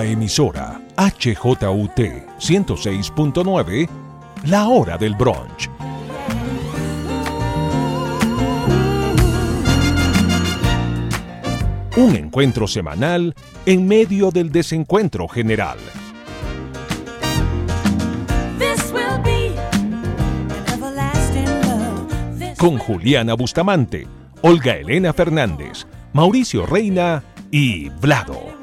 la emisora HJUT 106.9, la hora del brunch. Un encuentro semanal en medio del desencuentro general. Con Juliana Bustamante, Olga Elena Fernández, Mauricio Reina y Vlado.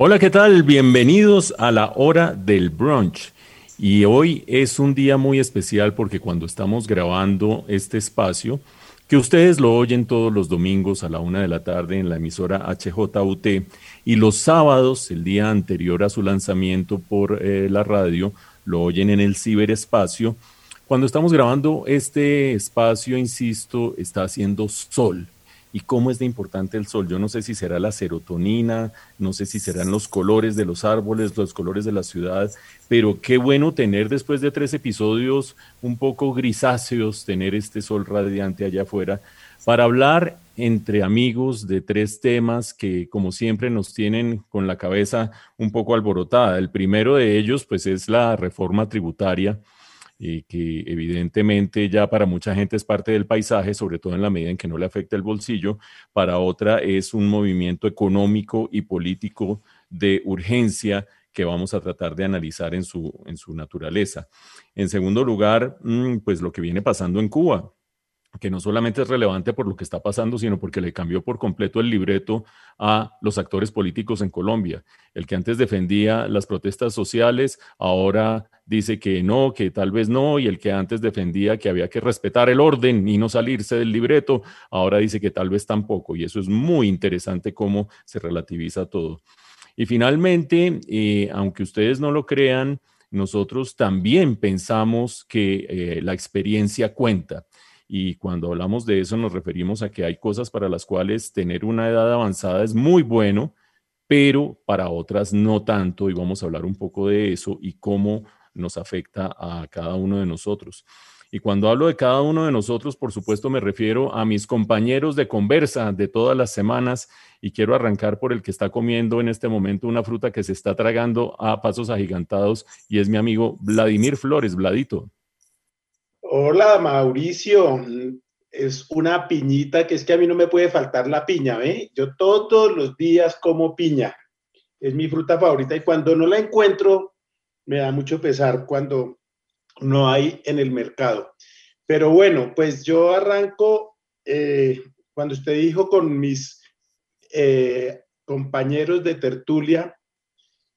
Hola, ¿qué tal? Bienvenidos a la hora del brunch. Y hoy es un día muy especial porque cuando estamos grabando este espacio, que ustedes lo oyen todos los domingos a la una de la tarde en la emisora HJUT y los sábados, el día anterior a su lanzamiento por eh, la radio, lo oyen en el ciberespacio. Cuando estamos grabando este espacio, insisto, está haciendo sol y cómo es de importante el sol. Yo no sé si será la serotonina, no sé si serán los colores de los árboles, los colores de la ciudad, pero qué bueno tener después de tres episodios un poco grisáceos, tener este sol radiante allá afuera para hablar entre amigos de tres temas que como siempre nos tienen con la cabeza un poco alborotada. El primero de ellos pues es la reforma tributaria y que evidentemente ya para mucha gente es parte del paisaje, sobre todo en la medida en que no le afecta el bolsillo, para otra es un movimiento económico y político de urgencia que vamos a tratar de analizar en su, en su naturaleza. En segundo lugar, mm, pues lo que viene pasando en Cuba que no solamente es relevante por lo que está pasando, sino porque le cambió por completo el libreto a los actores políticos en Colombia. El que antes defendía las protestas sociales, ahora dice que no, que tal vez no, y el que antes defendía que había que respetar el orden y no salirse del libreto, ahora dice que tal vez tampoco, y eso es muy interesante cómo se relativiza todo. Y finalmente, eh, aunque ustedes no lo crean, nosotros también pensamos que eh, la experiencia cuenta y cuando hablamos de eso nos referimos a que hay cosas para las cuales tener una edad avanzada es muy bueno, pero para otras no tanto. Y vamos a hablar un poco de eso y cómo nos afecta a cada uno de nosotros. Y cuando hablo de cada uno de nosotros, por supuesto, me refiero a mis compañeros de conversa de todas las semanas y quiero arrancar por el que está comiendo en este momento una fruta que se está tragando a pasos agigantados y es mi amigo Vladimir Flores, Vladito. Hola Mauricio, es una piñita que es que a mí no me puede faltar la piña, ¿ve? Yo todos los días como piña, es mi fruta favorita y cuando no la encuentro me da mucho pesar cuando no hay en el mercado. Pero bueno, pues yo arranco eh, cuando usted dijo con mis eh, compañeros de tertulia,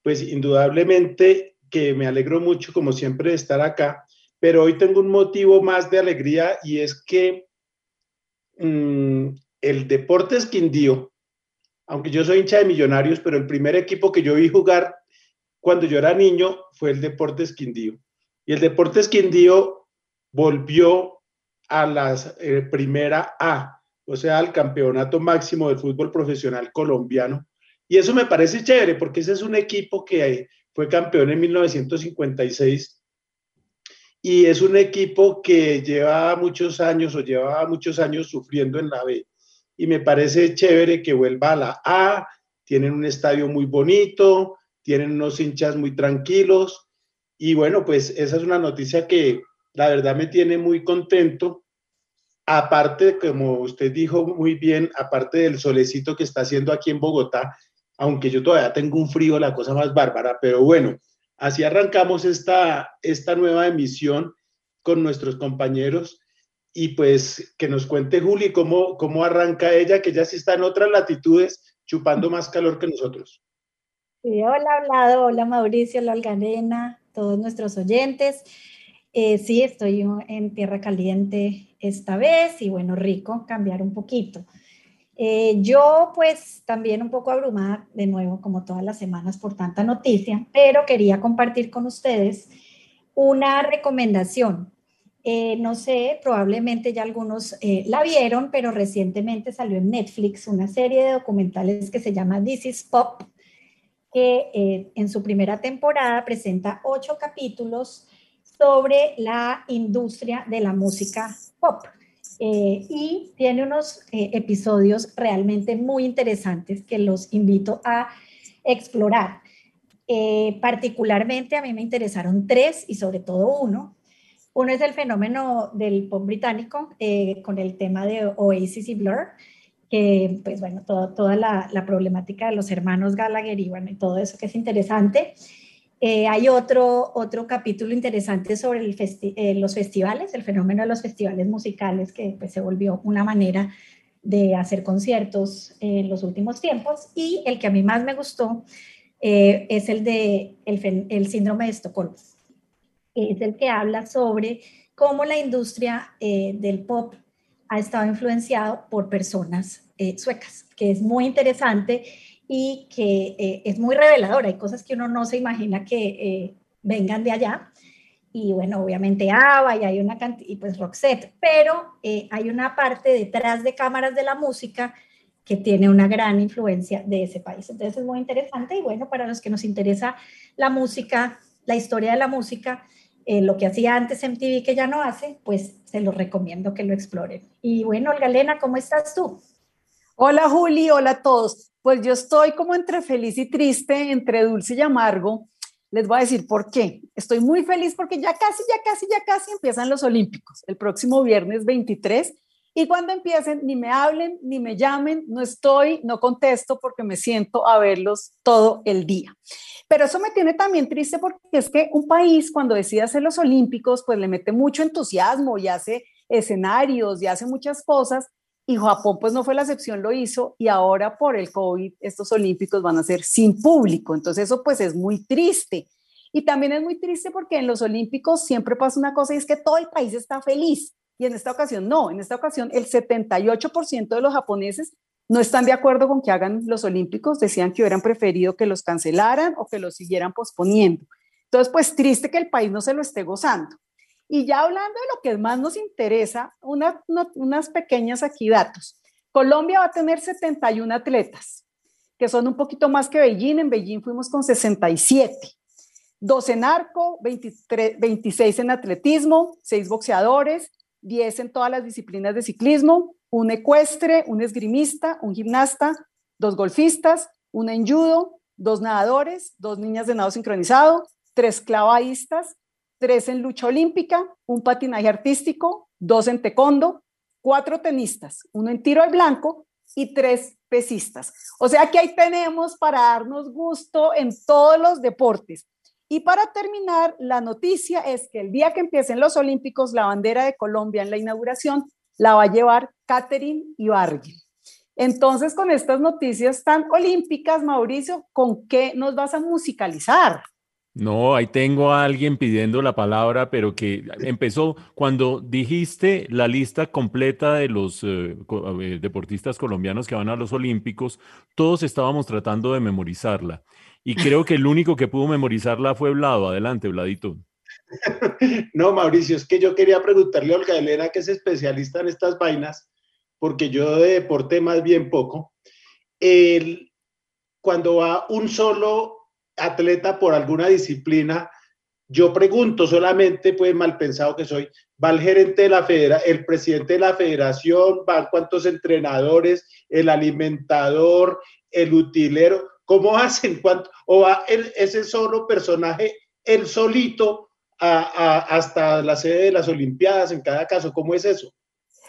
pues indudablemente que me alegro mucho como siempre de estar acá pero hoy tengo un motivo más de alegría y es que mm, el Deportes Quindío, aunque yo soy hincha de millonarios, pero el primer equipo que yo vi jugar cuando yo era niño fue el Deportes Quindío. Y el Deportes Quindío volvió a la eh, primera A, o sea, al campeonato máximo del fútbol profesional colombiano. Y eso me parece chévere porque ese es un equipo que fue campeón en 1956 y es un equipo que lleva muchos años o llevaba muchos años sufriendo en la B. Y me parece chévere que vuelva a la A, tienen un estadio muy bonito, tienen unos hinchas muy tranquilos. Y bueno, pues esa es una noticia que la verdad me tiene muy contento. Aparte, como usted dijo muy bien, aparte del solecito que está haciendo aquí en Bogotá, aunque yo todavía tengo un frío, la cosa más bárbara, pero bueno, Así arrancamos esta, esta nueva emisión con nuestros compañeros y pues que nos cuente Juli cómo, cómo arranca ella, que ya sí está en otras latitudes, chupando más calor que nosotros. Sí, hola, hola, hola Mauricio, hola Olgarena, todos nuestros oyentes. Eh, sí, estoy en tierra caliente esta vez y bueno, rico cambiar un poquito. Eh, yo pues también un poco abrumada de nuevo como todas las semanas por tanta noticia, pero quería compartir con ustedes una recomendación. Eh, no sé, probablemente ya algunos eh, la vieron, pero recientemente salió en Netflix una serie de documentales que se llama This is Pop, que en su primera temporada presenta ocho capítulos sobre la industria de la música pop. Eh, y tiene unos eh, episodios realmente muy interesantes que los invito a explorar. Eh, particularmente a mí me interesaron tres y sobre todo uno. Uno es el fenómeno del pop británico con el tema de Oasis y Blur, que pues bueno, toda la, la, problemática de los hermanos Gallagher y bueno, y todo eso que es interesante. Eh, hay otro, otro capítulo interesante sobre el eh, los festivales, el fenómeno de los festivales musicales, que pues, se volvió una manera de hacer conciertos en los últimos tiempos. Y el que a mí más me gustó eh, es el de el, el, síndrome de Estocolmo. Es el que habla sobre cómo la industria del pop ha estado influenciado por personas suecas, que es muy interesante y que eh, es muy revelador. Hay cosas que uno no se imagina que eh, vengan de allá. Y bueno, obviamente ABBA y hay una cantidad, y pues Roxette, pero eh, hay una parte detrás de cámaras de la música que tiene una gran influencia de ese país. Entonces es muy interesante y bueno, para los que nos interesa la música, la historia de la música, lo que hacía antes MTV que ya no hace, pues se lo recomiendo que lo exploren. Y bueno, Olga Elena, ¿cómo estás tú? Hola Juli, hola a todos. Pues yo estoy como entre feliz y triste, entre dulce y amargo. Les voy a decir por qué. Estoy muy feliz porque ya casi, ya casi, ya casi empiezan los Olímpicos, el próximo viernes 23. Y cuando empiecen, ni me hablen, ni me llamen, no estoy, no contesto porque me siento a verlos todo el día. Pero eso me tiene también triste porque es que un país cuando decide hacer los Olímpicos, pues le mete mucho entusiasmo y hace escenarios y hace muchas cosas, y Japón pues no fue la excepción, lo hizo y ahora por el COVID estos olímpicos van a ser sin público, entonces eso pues es muy triste. Y también es muy triste porque en los olímpicos siempre pasa una cosa y es que todo el país está feliz y en esta ocasión no, en esta ocasión el 78% de los japoneses no están de acuerdo con que hagan los olímpicos, decían que hubieran preferido que los cancelaran o que los siguieran posponiendo. Entonces pues triste que el país no se lo esté gozando. Y ya hablando de lo que más nos interesa, unas pequeñas aquí datos. Colombia va a tener 71 atletas, que son un poquito más que Beijing. En Beijing fuimos con 67. 12 en arco, 23, 26 en atletismo, 6 boxeadores, 10 en todas las disciplinas de ciclismo, un ecuestre, un esgrimista, un gimnasta, dos golfistas, una en judo, dos nadadores, dos niñas de nado sincronizado, tres clavadistas, tres en lucha olímpica, un patinaje artístico, dos en taekwondo, cuatro tenistas, uno en tiro al blanco y tres pesistas. O sea que ahí tenemos para darnos gusto en todos los deportes. Y para terminar, la noticia es que el día que empiecen los Olímpicos, la bandera de Colombia en la inauguración la va a llevar Catherine Ibargüen. Entonces, con estas noticias tan olímpicas, Mauricio, ¿con qué nos vas a musicalizar? No, ahí tengo a alguien pidiendo la palabra, pero que empezó cuando dijiste la lista completa de los eh, deportistas colombianos que van a los Olímpicos, todos estábamos tratando de memorizarla. Y creo que el único que pudo memorizarla fue Vlado. Adelante, Vladito. No, Mauricio, es que yo quería preguntarle a Olga Elena, que es especialista en estas vainas, porque yo de deporte más bien poco. El, cuando va un solo atleta por alguna disciplina, yo pregunto solamente, pues mal pensado que soy, va el gerente de la federación, el presidente de la federación, van cuántos entrenadores, el alimentador, el utilero, ¿cómo hacen? ¿Cuánto? ¿O va ese solo personaje, el solito, hasta la sede de las Olimpiadas en cada caso? ¿Cómo es eso?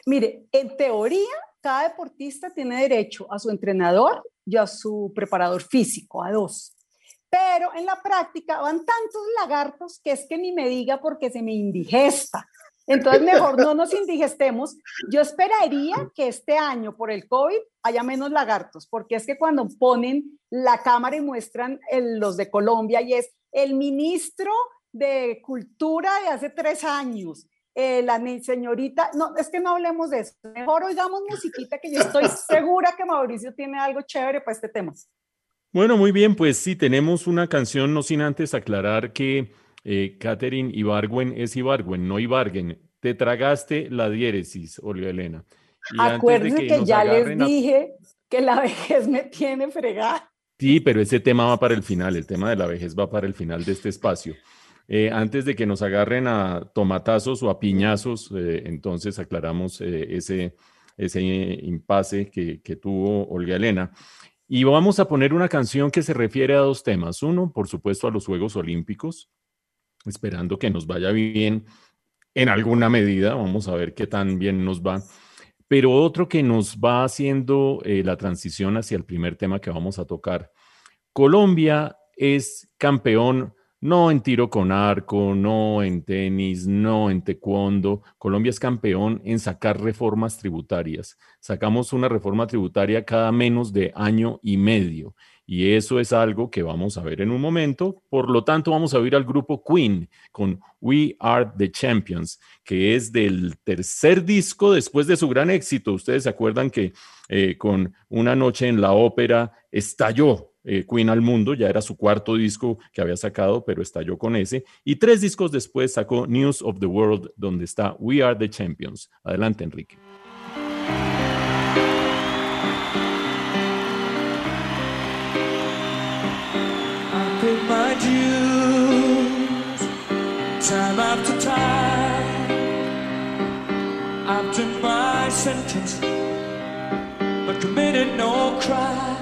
Mire, en teoría, cada deportista tiene derecho a su entrenador y a su preparador físico, a dos. Pero en la práctica van tantos lagartos que es que ni me diga porque se me indigesta. Entonces, mejor no nos indigestemos. Yo esperaría que este año, por el COVID, haya menos lagartos, porque es que cuando ponen la cámara y muestran los de Colombia y es el ministro de Cultura de hace tres años, eh, la señorita, no, es que no hablemos de eso. Mejor oigamos musiquita, que yo estoy segura que Mauricio tiene algo chévere para este tema. Bueno, muy bien, pues sí, tenemos una canción, no sin antes aclarar que eh, Catherine Ibargüen es Ibargüen, no Ibarguen. Te tragaste la diéresis, Olga Elena. Acuérdense que, ya les dije que la vejez me tiene fregada. Sí, pero ese tema va para el final, el tema de la vejez va para el final de este espacio. eh, antes de que nos agarren a tomatazos o a piñazos, eh, entonces aclaramos eh, ese, ese impasse que, que tuvo Olga Elena. Y vamos a poner una canción que se refiere a dos temas. Uno, por supuesto, a los Juegos Olímpicos, esperando que nos vaya bien en alguna medida. Vamos a ver qué tan bien nos va. Pero otro que nos va haciendo la transición hacia el primer tema que vamos a tocar. Colombia es campeón no en tiro con arco, no en tenis, no en taekwondo. Colombia es campeón en sacar reformas tributarias. Sacamos una reforma tributaria cada menos de año y medio. Y eso es algo que vamos a ver en un momento. Por lo tanto, vamos a oír al grupo Queen con We Are the Champions, que es del tercer disco después de su gran éxito. Ustedes se acuerdan que eh, con Una Noche en la Ópera estalló eh, Queen al mundo, ya era su cuarto disco que había sacado, pero estalló con ese. Y tres discos después sacó News of the World, donde está We Are the Champions. Adelante, Enrique. time after time. I've sentence, but committed no crime.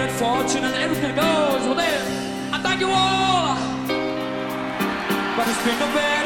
of fortune and everything goes. I thank you all. But it's been better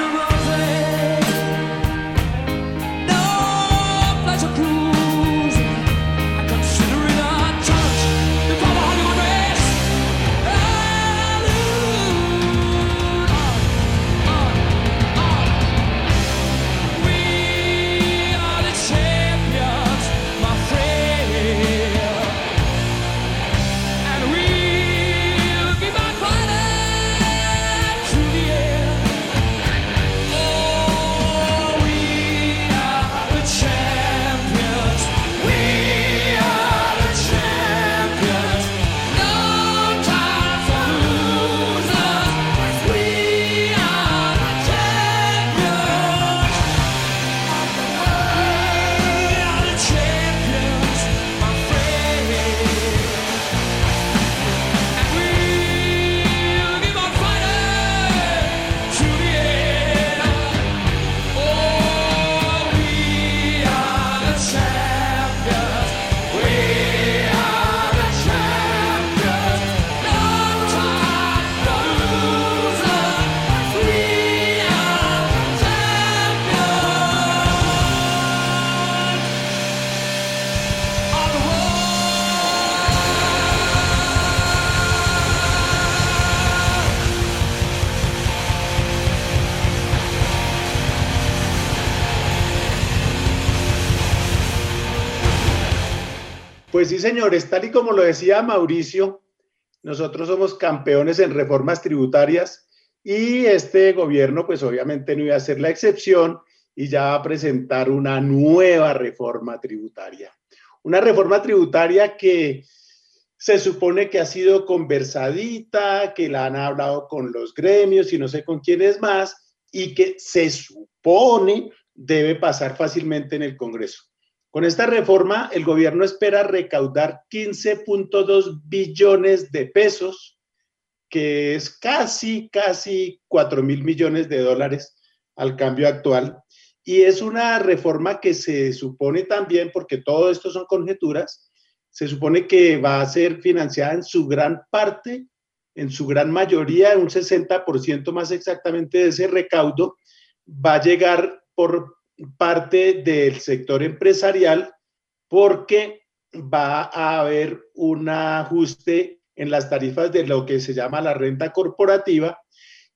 Pues sí, señores, tal y como lo decía Mauricio, nosotros somos campeones en reformas tributarias y este gobierno pues obviamente no iba a ser la excepción y ya va a presentar una nueva reforma tributaria. Una reforma tributaria que se supone que ha sido conversadita, que la han hablado con los gremios y no sé con quiénes más, y que se supone debe pasar fácilmente en el Congreso. Con esta reforma, el gobierno espera recaudar 15.2 billones de pesos, que es casi, casi 4 mil millones de dólares al cambio actual. Y es una reforma que se supone también, porque todo esto son conjeturas, se supone que va a ser financiada en su gran parte, en su gran mayoría, un 60% más exactamente de ese recaudo, va a llegar por parte del sector empresarial porque va a haber un ajuste en las tarifas de lo que se llama la renta corporativa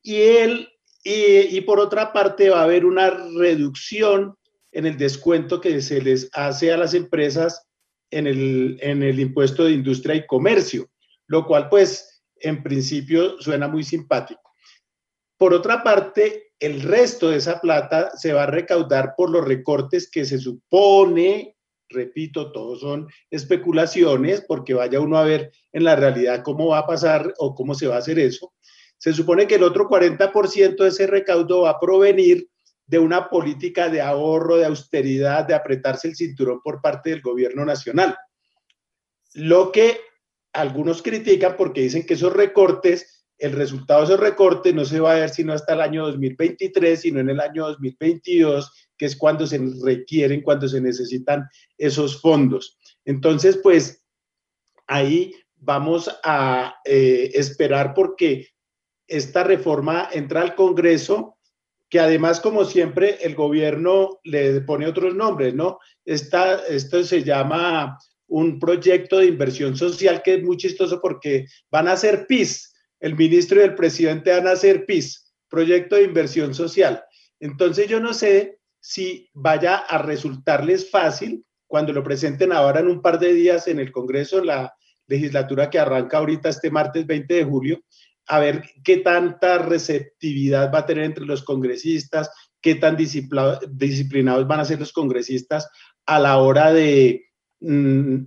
y, él, y, por otra parte va a haber una reducción en el descuento que se les hace a las empresas en el, en el impuesto de industria y comercio, lo cual pues en principio suena muy simpático. Por otra parte, el resto de esa plata se va a recaudar por los recortes que se supone repito, todos son especulaciones, porque vaya uno a ver en la realidad cómo va a pasar o cómo se va a hacer eso. Se supone que el otro 40% de ese recaudo va a provenir de una política de ahorro, de austeridad, de apretarse el cinturón por parte del gobierno nacional. Lo que algunos critican porque dicen que esos recortes el resultado de esos recortes no se va a ver sino hasta el año 2023, sino en el año 2022, que es cuando se requieren, cuando se necesitan esos fondos. Entonces, pues ahí vamos a eh, esperar porque esta reforma entra al Congreso, que además, como siempre, el gobierno le pone otros nombres, ¿no? Esto se llama un proyecto de inversión social que es muy chistoso porque van a ser PIS, el ministro y el presidente van a hacer PIS, Proyecto de Inversión Social. Entonces yo no sé si vaya a resultarles fácil cuando lo presenten ahora en un par de días en el Congreso, la legislatura que arranca ahorita este martes 20 de julio, a ver qué tanta receptividad va a tener entre los congresistas, qué tan disciplinados van a ser los congresistas a la hora de mm,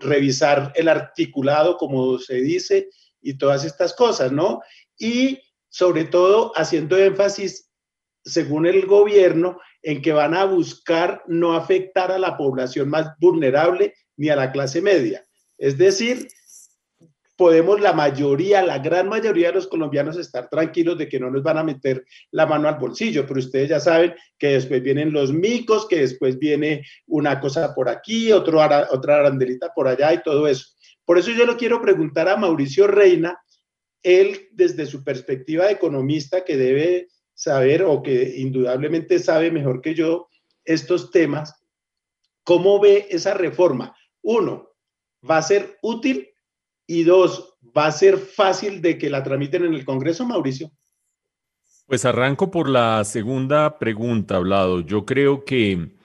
revisar el articulado, como se dice, y todas estas cosas, ¿no? Y sobre todo haciendo énfasis, según el gobierno, en que van a buscar no afectar a la población más vulnerable ni a la clase media. Es decir, podemos la mayoría, la gran mayoría de los colombianos estar tranquilos de que no nos van a meter la mano al bolsillo, pero ustedes ya saben que después vienen los micos, que después viene una cosa por aquí, otro otra arandelita por allá y todo eso. Por eso yo lo quiero preguntar a Mauricio Reina, él desde su perspectiva de economista que debe saber o que indudablemente sabe mejor que yo estos temas, ¿cómo ve esa reforma? Uno, ¿va a ser útil? Y dos, ¿va a ser fácil de que la tramiten en el Congreso, Mauricio? Pues arranco por la segunda pregunta, Hablado. Yo creo que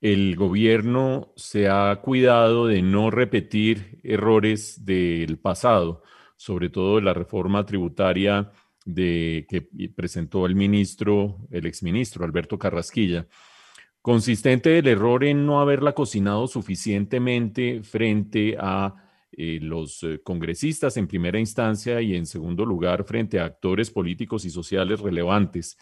el gobierno se ha cuidado de no repetir errores del pasado, sobre todo la reforma tributaria de, que presentó el ministro, el exministro Alberto Carrasquilla. Consistente el error en no haberla cocinado suficientemente frente a los eh, congresistas en primera instancia y en segundo lugar frente a actores políticos y sociales relevantes.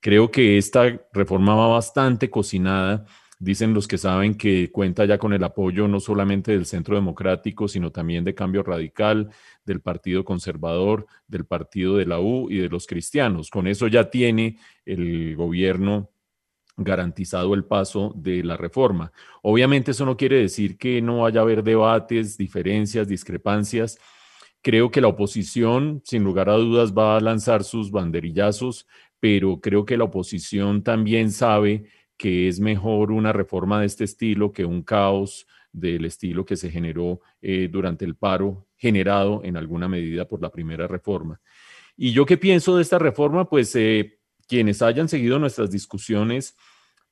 Creo que esta reforma va bastante cocinada Dicen los que saben que cuenta ya con el apoyo no solamente del Centro Democrático, sino también de Cambio Radical, del Partido Conservador, del Partido de la U y de los cristianos. Con eso ya tiene el gobierno garantizado el paso de la reforma. Obviamente eso no quiere decir que no vaya a haber debates, diferencias, discrepancias. Creo que la oposición, sin lugar a dudas, va a lanzar sus banderillazos, pero creo que la oposición también sabe que es mejor una reforma de este estilo que un caos del estilo que se generó eh, durante el paro generado en alguna medida por la primera reforma. ¿Y yo qué pienso de esta reforma? Pues eh, quienes hayan seguido nuestras discusiones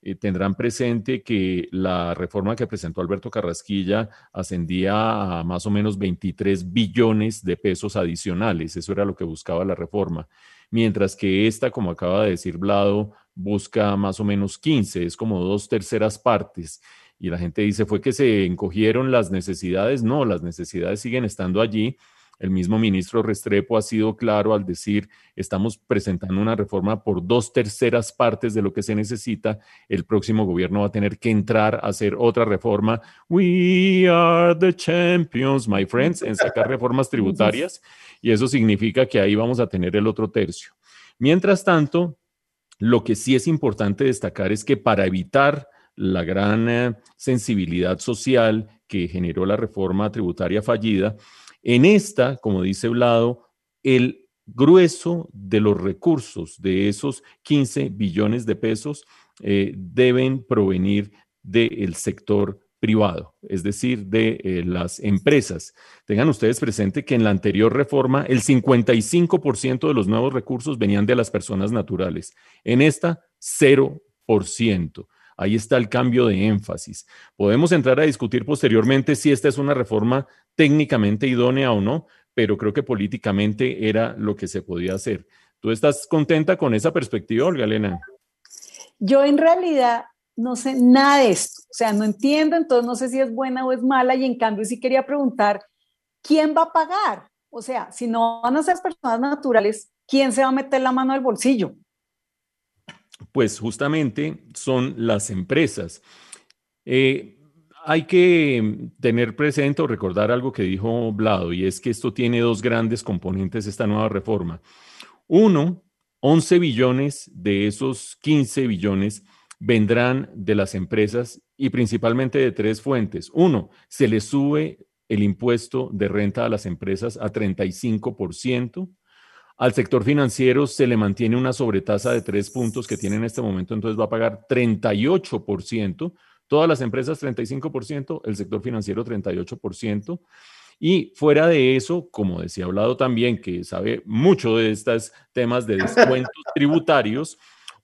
eh, tendrán presente que la reforma que presentó Alberto Carrasquilla ascendía a más o menos 23 billones de pesos adicionales. Eso era lo que buscaba la reforma. Mientras que esta, como acaba de decir Blado, busca más o menos 15, es como dos terceras partes. Y la gente dice, ¿fue que se encogieron las necesidades? No, las necesidades siguen estando allí. El mismo ministro Restrepo ha sido claro al decir, estamos presentando una reforma por dos terceras partes de lo que se necesita. El próximo gobierno va a tener que entrar a hacer otra reforma. We are the champions, my friends, en sacar reformas tributarias. Y eso significa que ahí vamos a tener el otro tercio. Mientras tanto, Lo que sí es importante destacar es que para evitar la gran eh, sensibilidad social que generó la reforma tributaria fallida, en esta, como dice Vlado, el grueso de los recursos de esos 15 billones de pesos eh, deben provenir del sector privado, es decir, de eh, las empresas. Tengan ustedes presente que en la anterior reforma el 55% de los nuevos recursos venían de las personas naturales. En esta, 0%. Ahí está el cambio de énfasis. Podemos entrar a discutir posteriormente si esta es una reforma técnicamente idónea o no, pero creo que políticamente era lo que se podía hacer. ¿Tú estás contenta con esa perspectiva, Olga Elena? Yo en realidad no sé nada de esto, o sea, no entiendo, entonces no sé si es buena o es mala y en cambio sí quería preguntar, ¿quién va a pagar? O sea, si no van a ser personas naturales, ¿quién se va a meter la mano al bolsillo? Pues justamente son las empresas. Eh, hay que tener presente o recordar algo que dijo Blado, y es que esto tiene dos grandes componentes, esta nueva reforma. Uno, 11 billones de esos 15 billones vendrán de las empresas y principalmente de tres fuentes. Uno, se le sube el impuesto de renta a las empresas a 35%. Al sector financiero se le mantiene una sobretasa de tres puntos que tiene en este momento, entonces va a pagar 38%. Todas las empresas 35%, el sector financiero 38%. Y fuera de eso, como decía Hablado también, que sabe mucho de estos temas de descuentos tributarios,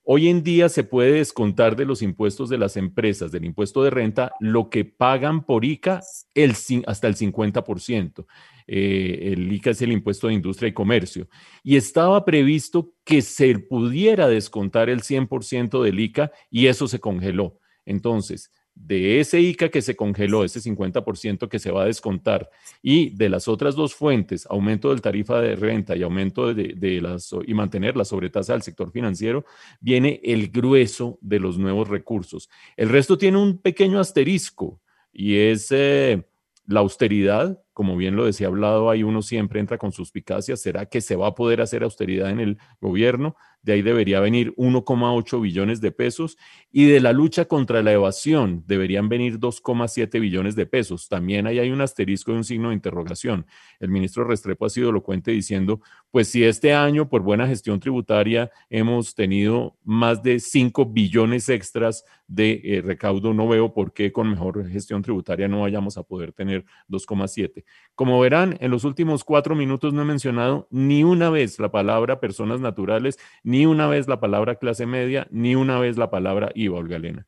Hoy en día se puede descontar de los impuestos de las empresas, del impuesto de renta, lo que pagan por ICA el, hasta el 50%. Eh, el ICA es el impuesto de industria y comercio. Y estaba previsto que se pudiera descontar el 100% del ICA y eso se congeló. Entonces, de ese ICA que se congeló, ese 50% que se va a descontar, y de las otras dos fuentes, aumento del tarifa de renta y aumento de, las y mantener la sobretasa del sector financiero, viene el grueso de los nuevos recursos. El resto tiene un pequeño asterisco y es eh, la austeridad, como bien lo decía hablado, ahí uno siempre entra con suspicacia. ¿Será que se va a poder hacer austeridad en el gobierno? De ahí debería venir 1,8 billones de pesos y de la lucha contra la evasión deberían venir 2,7 billones de pesos. También ahí hay un asterisco y un signo de interrogación. El ministro Restrepo ha sido elocuente diciendo, pues si este año por buena gestión tributaria hemos tenido más de 5 billones extras de eh, recaudo, no veo por qué con mejor gestión tributaria no vayamos a poder tener 2,7. Como verán, en los últimos cuatro minutos no he mencionado ni una vez la palabra personas naturales, una vez la palabra clase media, ni una vez la palabra IVA, Olga Elena.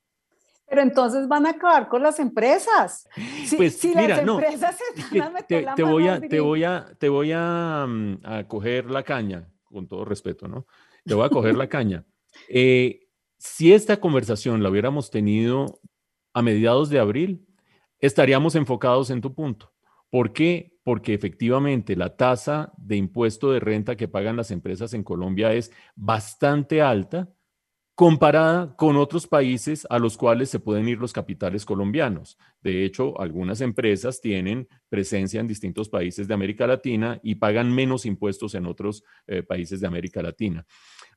Pero entonces van a acabar con las empresas. pues mira, no, te, voy a, te voy a, te voy a, coger la caña, con todo respeto, ¿no? Te voy a coger la caña. Eh, si esta conversación la hubiéramos tenido a mediados de abril, estaríamos enfocados en tu punto. ¿Por qué? Porque efectivamente la tasa de impuesto de renta que pagan las empresas en Colombia es bastante alta comparada con otros países a los cuales se pueden ir los capitales colombianos. De hecho, algunas empresas tienen presencia en distintos países de América Latina y pagan menos impuestos en otros eh, países de América Latina.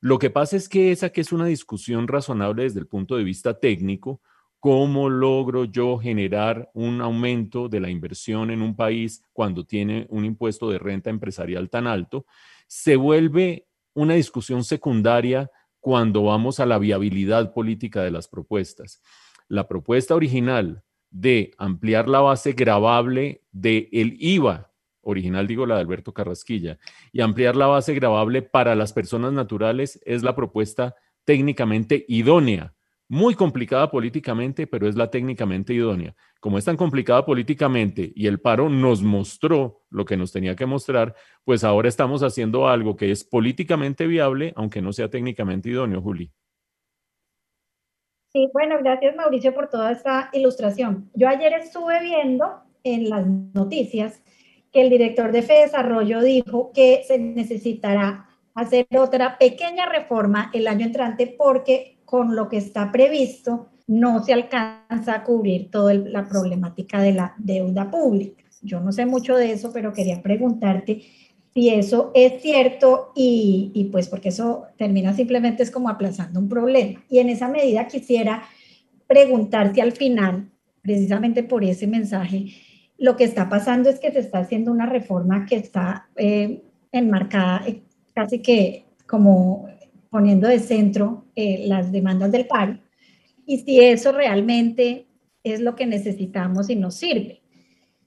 Lo que pasa es que esa que es una discusión razonable desde el punto de vista técnico, ¿Cómo logro yo generar un aumento de la inversión en un país cuando tiene un impuesto de renta empresarial tan alto? Se vuelve una discusión secundaria cuando vamos a la viabilidad política de las propuestas. La propuesta original de ampliar la base gravable del el IVA, original digo la de Alberto Carrasquilla, y ampliar la base gravable para las personas naturales es la propuesta técnicamente idónea muy complicada políticamente, pero es la técnicamente idónea. Como es tan complicada políticamente y el paro nos mostró lo que nos tenía que mostrar, pues ahora estamos haciendo algo que es políticamente viable, aunque no sea técnicamente idóneo, Juli. Sí, bueno, gracias Mauricio por toda esta ilustración. Yo ayer estuve viendo en las noticias que el director de Desarrollo dijo que se necesitará hacer otra pequeña reforma el año entrante porque con lo que está previsto no se alcanza a cubrir toda la problemática de la deuda pública. Yo no sé mucho de eso, pero quería preguntarte si eso es cierto y, pues porque eso termina simplemente es como aplazando un problema. Y en esa medida quisiera preguntar si al final, precisamente por ese mensaje, lo que está pasando es que se está haciendo una reforma que está eh, enmarcada eh, casi que como poniendo de centro eh, las demandas del paro y si eso realmente es lo que necesitamos y nos sirve.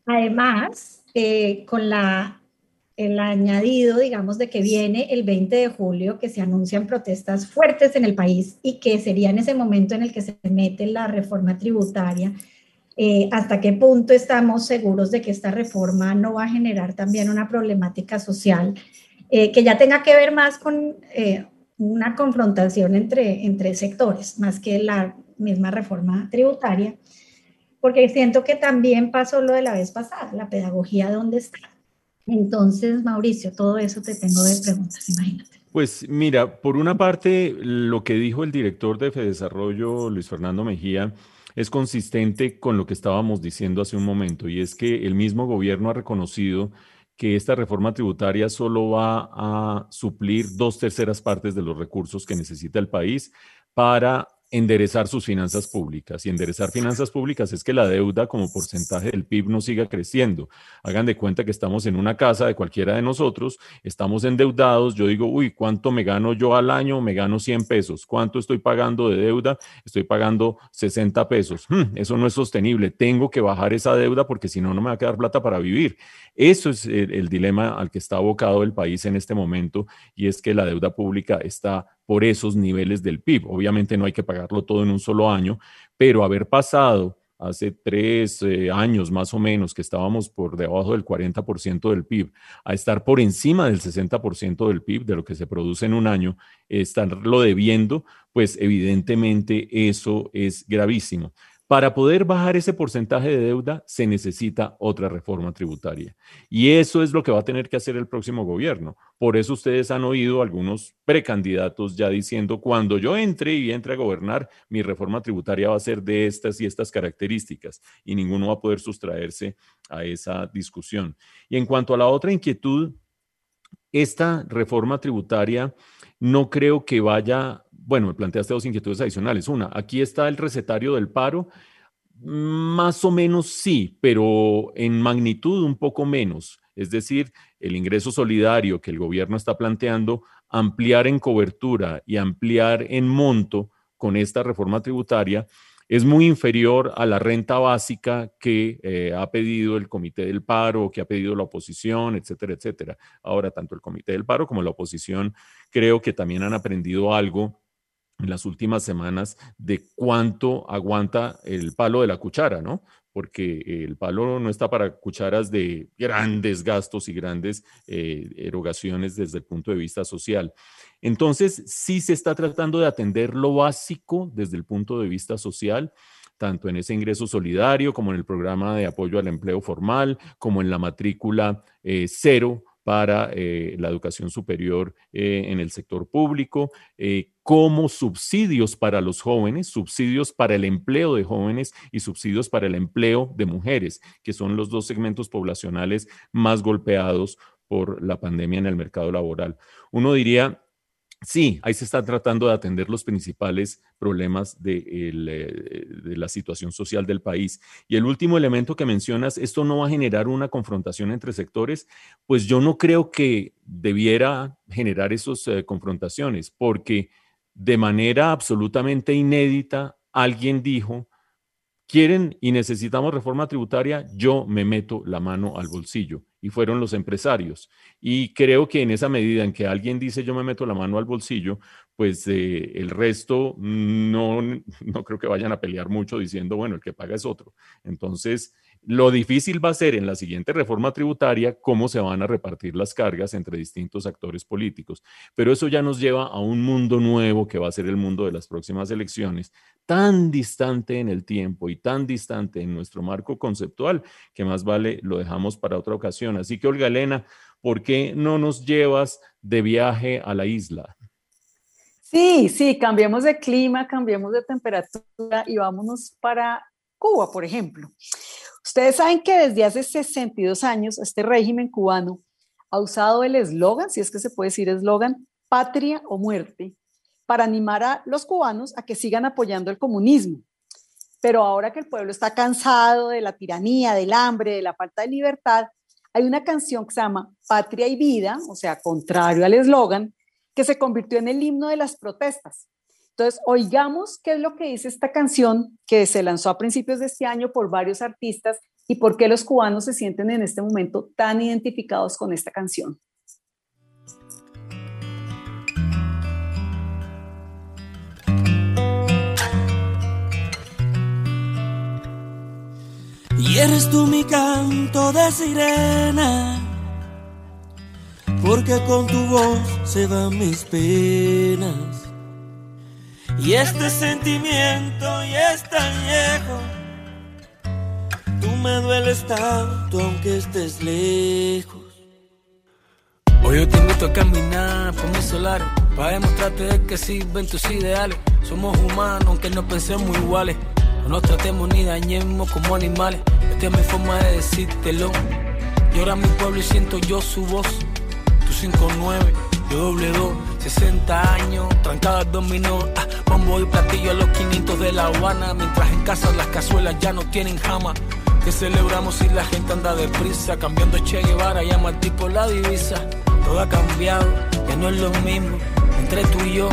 Además, con la el añadido, digamos, de que viene el 20 de julio, que se anuncian protestas fuertes en el país y que sería en ese momento en el que se mete la reforma tributaria. Eh, ¿Hasta qué punto estamos seguros de que esta reforma no va a generar también una problemática social eh, que ya tenga que ver más con eh, una confrontación entre, entre sectores, más que la misma reforma tributaria? Porque siento que también pasó lo de la vez pasada, la pedagogía dónde está entonces, Mauricio, todo eso te tengo de preguntas, imagínate. Pues mira, por una parte, lo que dijo el director de Fedesarrollo, Luis Fernando Mejía, es consistente con lo que estábamos diciendo hace un momento, y es que el mismo gobierno ha reconocido que esta reforma tributaria solo va a suplir dos terceras partes de los recursos que necesita el país para enderezar sus finanzas públicas. Y enderezar finanzas públicas es que la deuda como porcentaje del PIB no siga creciendo. Hagan de cuenta que estamos en una casa de cualquiera de nosotros, estamos endeudados, yo digo, uy, ¿cuánto me gano yo al año? Me gano 100 pesos. ¿Cuánto estoy pagando de deuda? Estoy pagando 60 pesos. Hmm, eso no es sostenible. Tengo que bajar esa deuda porque si no, no me va a quedar plata para vivir. Eso es el dilema al que está abocado el país en este momento y es que la deuda pública está por esos niveles del PIB. Obviamente no hay que pagarlo todo en un solo año, pero haber pasado hace tres eh, años más o menos que estábamos por debajo del 40% del PIB, a estar por encima del 60% del PIB, de lo que se produce en un año, estarlo debiendo, pues evidentemente eso es gravísimo. Para poder bajar ese porcentaje de deuda se necesita otra reforma tributaria. Y eso es lo que va a tener que hacer el próximo gobierno. Por eso ustedes han oído algunos precandidatos ya diciendo, cuando yo entre y entre a gobernar, mi reforma tributaria va a ser de estas y estas características. Y ninguno va a poder sustraerse a esa discusión. Y en cuanto a la otra inquietud, esta reforma tributaria no creo que vaya bueno, me planteaste dos inquietudes adicionales. Una, aquí está el recetario del paro. Más o menos sí, pero en magnitud un poco menos. Es decir, el ingreso solidario que el gobierno está planteando, ampliar en cobertura y ampliar en monto con esta reforma tributaria, es muy inferior a la renta básica que eh, ha pedido el Comité del Paro, que ha pedido la oposición, etcétera, etcétera. Ahora, tanto el Comité del Paro como la oposición creo que también han aprendido algo en las últimas semanas de cuánto aguanta el palo de la cuchara, ¿no? Porque el palo no está para cucharas de grandes gastos y grandes eh, erogaciones desde el punto de vista social. Entonces, sí se está tratando de atender lo básico desde el punto de vista social tanto en ese ingreso solidario como en el programa de apoyo al empleo formal, como en la matrícula eh, cero para eh, la educación superior eh, en el sector público, eh, como subsidios para los jóvenes, subsidios para el empleo de jóvenes y subsidios para el empleo de mujeres, que son los dos segmentos poblacionales más golpeados por la pandemia en el mercado laboral. Uno diría, Sí, ahí se están tratando de atender los principales problemas eh, de, la situación social del país. Y el último elemento que mencionas, ¿esto no va a generar una confrontación entre sectores? Pues yo no creo que debiera generar esas eh, confrontaciones, porque de manera absolutamente inédita alguien dijo quieren y necesitamos reforma tributaria, yo me meto la mano al bolsillo. Y fueron los empresarios. Y creo que en esa medida en que alguien dice yo me meto la mano al bolsillo, pues eh, el resto no, no creo que vayan a pelear mucho diciendo, bueno, el que paga es otro. Entonces, lo difícil va a ser en la siguiente reforma tributaria cómo se van a repartir las cargas entre distintos actores políticos. Pero eso ya nos lleva a un mundo nuevo que va a ser el mundo de las próximas elecciones, tan distante en el tiempo y tan distante en nuestro marco conceptual que más vale lo dejamos para otra ocasión. Así que, Olga Elena, ¿por qué no nos llevas de viaje a la isla? Sí, sí, cambiemos de clima, cambiemos de temperatura y vámonos para Cuba, por ejemplo. Ustedes saben que desde hace 62 años este régimen cubano ha usado el eslogan, si es que se puede decir eslogan, patria o muerte, para animar a los cubanos a que sigan apoyando el comunismo. Pero ahora que el pueblo está cansado de la tiranía, del hambre, de la falta de libertad, hay una canción que se llama Patria y Vida, o sea, contrario al eslogan, que se convirtió en el himno de las protestas. Entonces, oigamos qué es lo que dice esta canción que se lanzó a principios de este año por varios artistas y por qué los cubanos se sienten en este momento tan identificados con esta canción. Y eres tú mi canto de sirena, porque con tu voz se van mis penas. Y este sentimiento ya es tan viejo, tú me dueles tanto aunque estés lejos. Hoy yo te invito a caminar por mis solares, para demostrarte que sirven tus ideales. Somos humanos aunque no pensemos iguales. No nos tratemos ni dañemos como animales. Esta es mi forma de decírtelo. Llora mi pueblo y siento yo su voz. Tu 59, yo doble 2, 60 años, trancada dominó. Ah, bombo y platillo a los 500 de La Habana. Mientras en casa las cazuelas ya no tienen jama. Que celebramos si la gente anda deprisa. Cambiando Che Guevara, llama al tipo la divisa. Todo ha cambiado, ya no es lo mismo. Entre tú y yo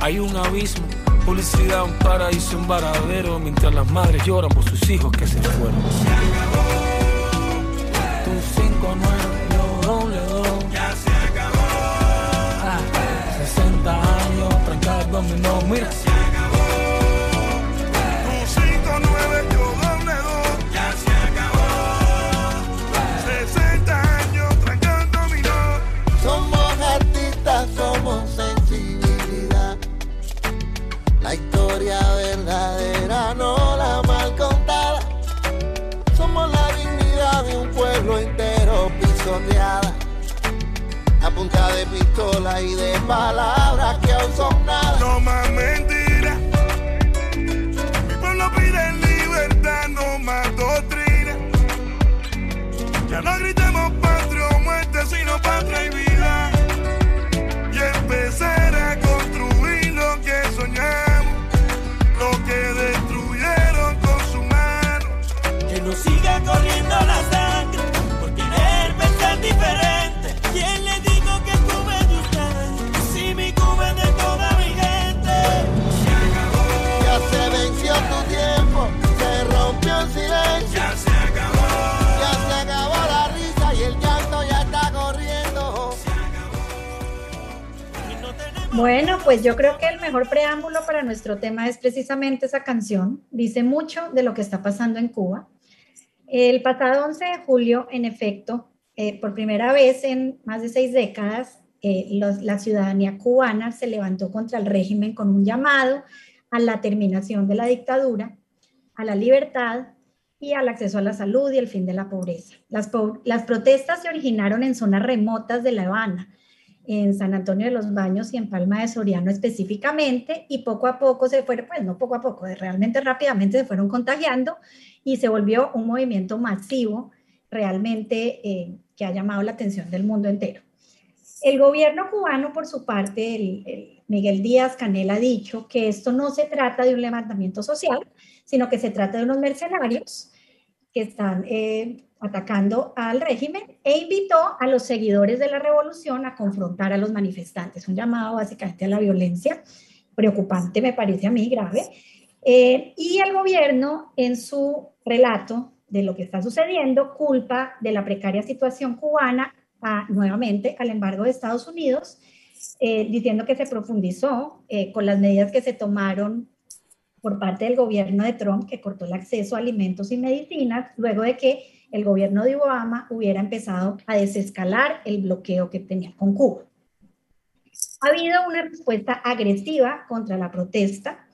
hay un abismo. Publicidad, un paraíso, un varadero, mientras las madres lloran por sus hijos que se fueron. Se acabó. Tu 5 yo trancada dominó, pistola y de palabras que aún son nada. No más mentiras. Mi pueblo pide libertad, no más doctrina. Ya no gritemos patria o muerte, sino patria y vida. Bueno, pues yo creo que el mejor preámbulo para nuestro tema es precisamente esa canción. Dice mucho de lo que está pasando en Cuba. El pasado 11 de julio, en efecto, eh, por primera vez en más de seis décadas, eh, la ciudadanía cubana se levantó contra el régimen con un llamado a la terminación de la dictadura, a la libertad y al acceso a la salud y el fin de la pobreza. Las, po- las protestas se originaron en zonas remotas de La Habana, en San Antonio de los Baños y en Palma de Soriano específicamente, y poco a poco se fueron, pues no poco a poco, realmente rápidamente se fueron contagiando y se volvió un movimiento masivo realmente eh, que ha llamado la atención del mundo entero. El gobierno cubano, por su parte, el, el Miguel Díaz Canel ha dicho que esto no se trata de un levantamiento social, sino que se trata de unos mercenarios que están eh, atacando al régimen e invitó a los seguidores de la revolución a confrontar a los manifestantes. Un llamado básicamente a la violencia, preocupante me parece a mí, grave. Eh, y el gobierno, en su relato de lo que está sucediendo, culpa de la precaria situación cubana a, nuevamente al embargo de Estados Unidos, eh, diciendo que se profundizó eh, con las medidas que se tomaron por parte del gobierno de Trump, que cortó el acceso a alimentos y medicinas, luego de que el gobierno de Obama hubiera empezado a desescalar el bloqueo que tenía con Cuba. Ha habido una respuesta agresiva contra la protesta,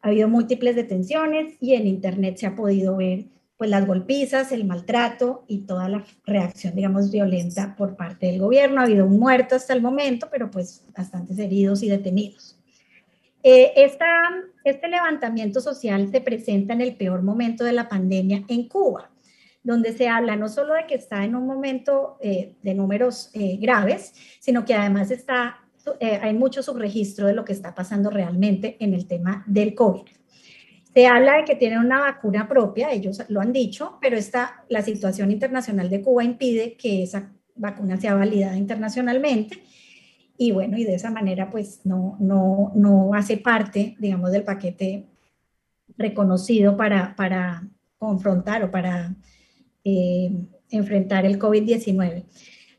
ha habido múltiples detenciones y en Internet se ha podido ver pues las golpizas, el maltrato y toda la reacción, digamos, violenta por parte del gobierno. Ha habido un muerto hasta el momento, pero pues bastantes heridos y detenidos. Eh, esta, este levantamiento social se presenta en el peor momento de la pandemia en Cuba. donde se habla no solo de que está en un momento eh, de números eh, graves, sino que además está, eh, hay mucho subregistro de lo que está pasando realmente en el tema del COVID. Se habla de que tienen una vacuna propia, ellos lo han dicho, pero esta, la situación internacional de Cuba impide que esa vacuna sea validada internacionalmente. Y bueno, y de esa manera pues no, no, no hace parte, digamos, del paquete reconocido para, para confrontar o para eh, enfrentar el COVID-19.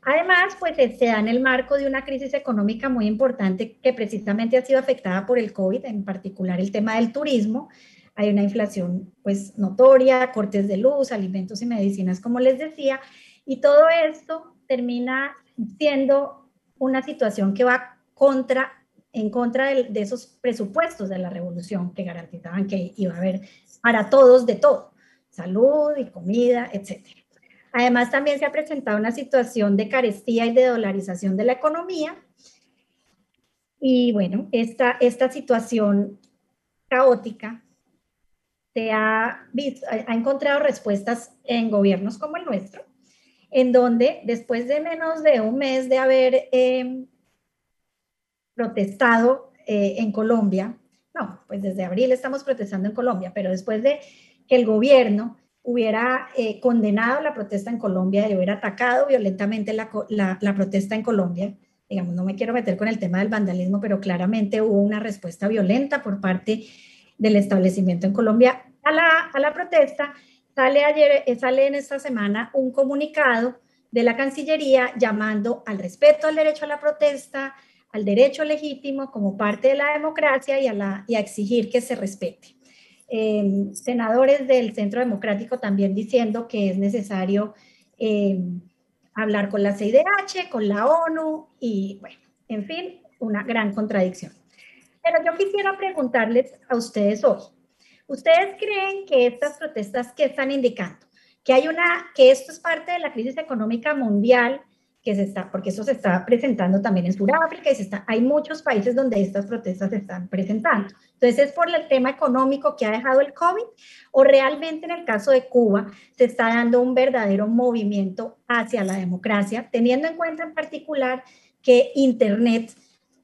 Además, pues se da en el marco de una crisis económica muy importante que precisamente ha sido afectada por el COVID, en particular el tema del turismo. Hay una inflación pues notoria, cortes de luz, alimentos y medicinas, como les decía, y todo esto termina siendo una situación que va contra, en contra de, de esos presupuestos de la revolución que garantizaban que iba a haber para todos de todo salud y comida, etc. Además, también se ha presentado una situación de carestía y de dolarización de la economía. Y bueno, esta, esta situación caótica se ha, visto, ha encontrado respuestas en gobiernos como el nuestro, en donde después de menos de un mes de haber eh, protestado eh, en Colombia, no, pues desde abril estamos protestando en Colombia, pero después de que el gobierno hubiera eh, condenado la protesta en Colombia y hubiera atacado violentamente la, la, protesta en Colombia. Digamos, no me quiero meter con el tema del vandalismo, pero claramente hubo una respuesta violenta por parte del establecimiento en Colombia a la, a la protesta. Sale, ayer, eh, sale en esta semana un comunicado de la Cancillería llamando al respeto al derecho a la protesta, al derecho legítimo como parte de la democracia y a, la, y exigir que se respete. Em, senadores del Centro Democrático también diciendo que es necesario em, hablar con la CIDH, con la ONU y bueno, en fin, una gran contradicción. Pero yo quisiera preguntarles a ustedes hoy, ¿ustedes creen que estas protestas qué están indicando? Que hay una, que esto es parte de la crisis económica mundial que se está, porque eso se está presentando también en Sudáfrica y se está, hay muchos países donde estas protestas se están presentando. Entonces, ¿es por el tema económico que ha dejado el COVID o realmente en el caso de Cuba se está dando un verdadero movimiento hacia la democracia, teniendo en cuenta en particular que Internet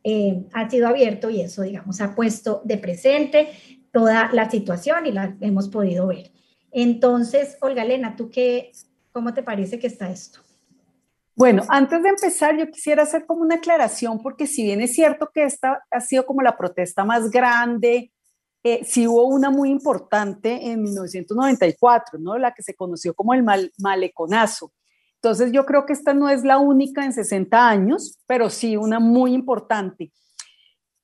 eh, ha sido abierto y eso, digamos, ha puesto de presente toda la situación y la hemos podido ver. Entonces, Olga Elena, ¿tú qué, cómo te parece que está esto? Bueno, antes de empezar, yo quisiera hacer como una aclaración, porque si bien es cierto que esta ha sido como la protesta más grande, eh, sí hubo una muy importante en 1994, ¿no? La que se conoció como el mal, maleconazo. Entonces yo creo que esta no es la única en 60 años, pero sí una muy importante.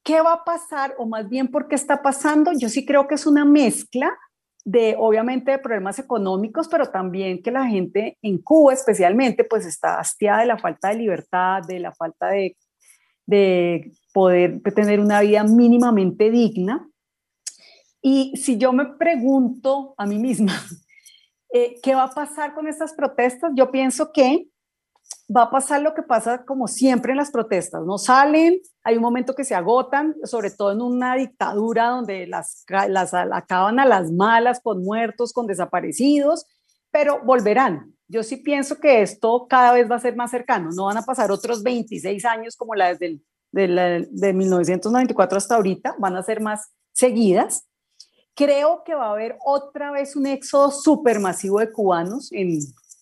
¿Qué va a pasar? O más bien, ¿por qué está pasando? Yo sí creo que es una mezcla de obviamente de problemas económicos, pero también que la gente en Cuba especialmente pues está hastiada de la falta de libertad, de la falta de, de poder tener una vida mínimamente digna. Y si yo me pregunto a mí misma, eh, ¿qué va a pasar con estas protestas? Yo pienso que va a pasar lo que pasa como siempre en las protestas, no salen, hay un momento que se agotan, sobre todo en una dictadura donde las, las acaban a las malas, con muertos, con desaparecidos, pero volverán. Yo sí pienso que esto cada vez va a ser más cercano, no van a pasar otros 26 años como la desde el, de, la, de 1994 hasta ahorita, van a ser más seguidas. Creo que va a haber otra vez un éxodo supermasivo de cubanos en